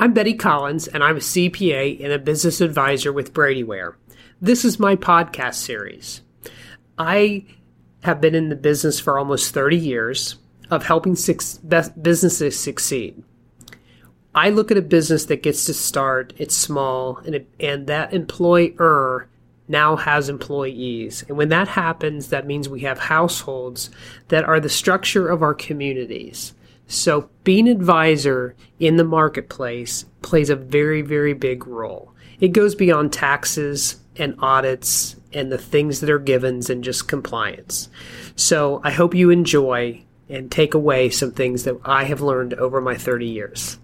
I'm Betty Collins, and I'm a CPA and a business advisor with Brady Ware. This is my podcast series. I have been in the business for almost 30 years of helping businesses succeed. I look at a business that gets to start, it's small, and, it, and that employer now has employees. And when that happens, that means we have households that are the structure of our communities. So being advisor in the marketplace plays a very, very big role. It goes beyond taxes and audits and the things that are givens and just compliance. So I hope you enjoy and take away some things that I have learned over my 30 years.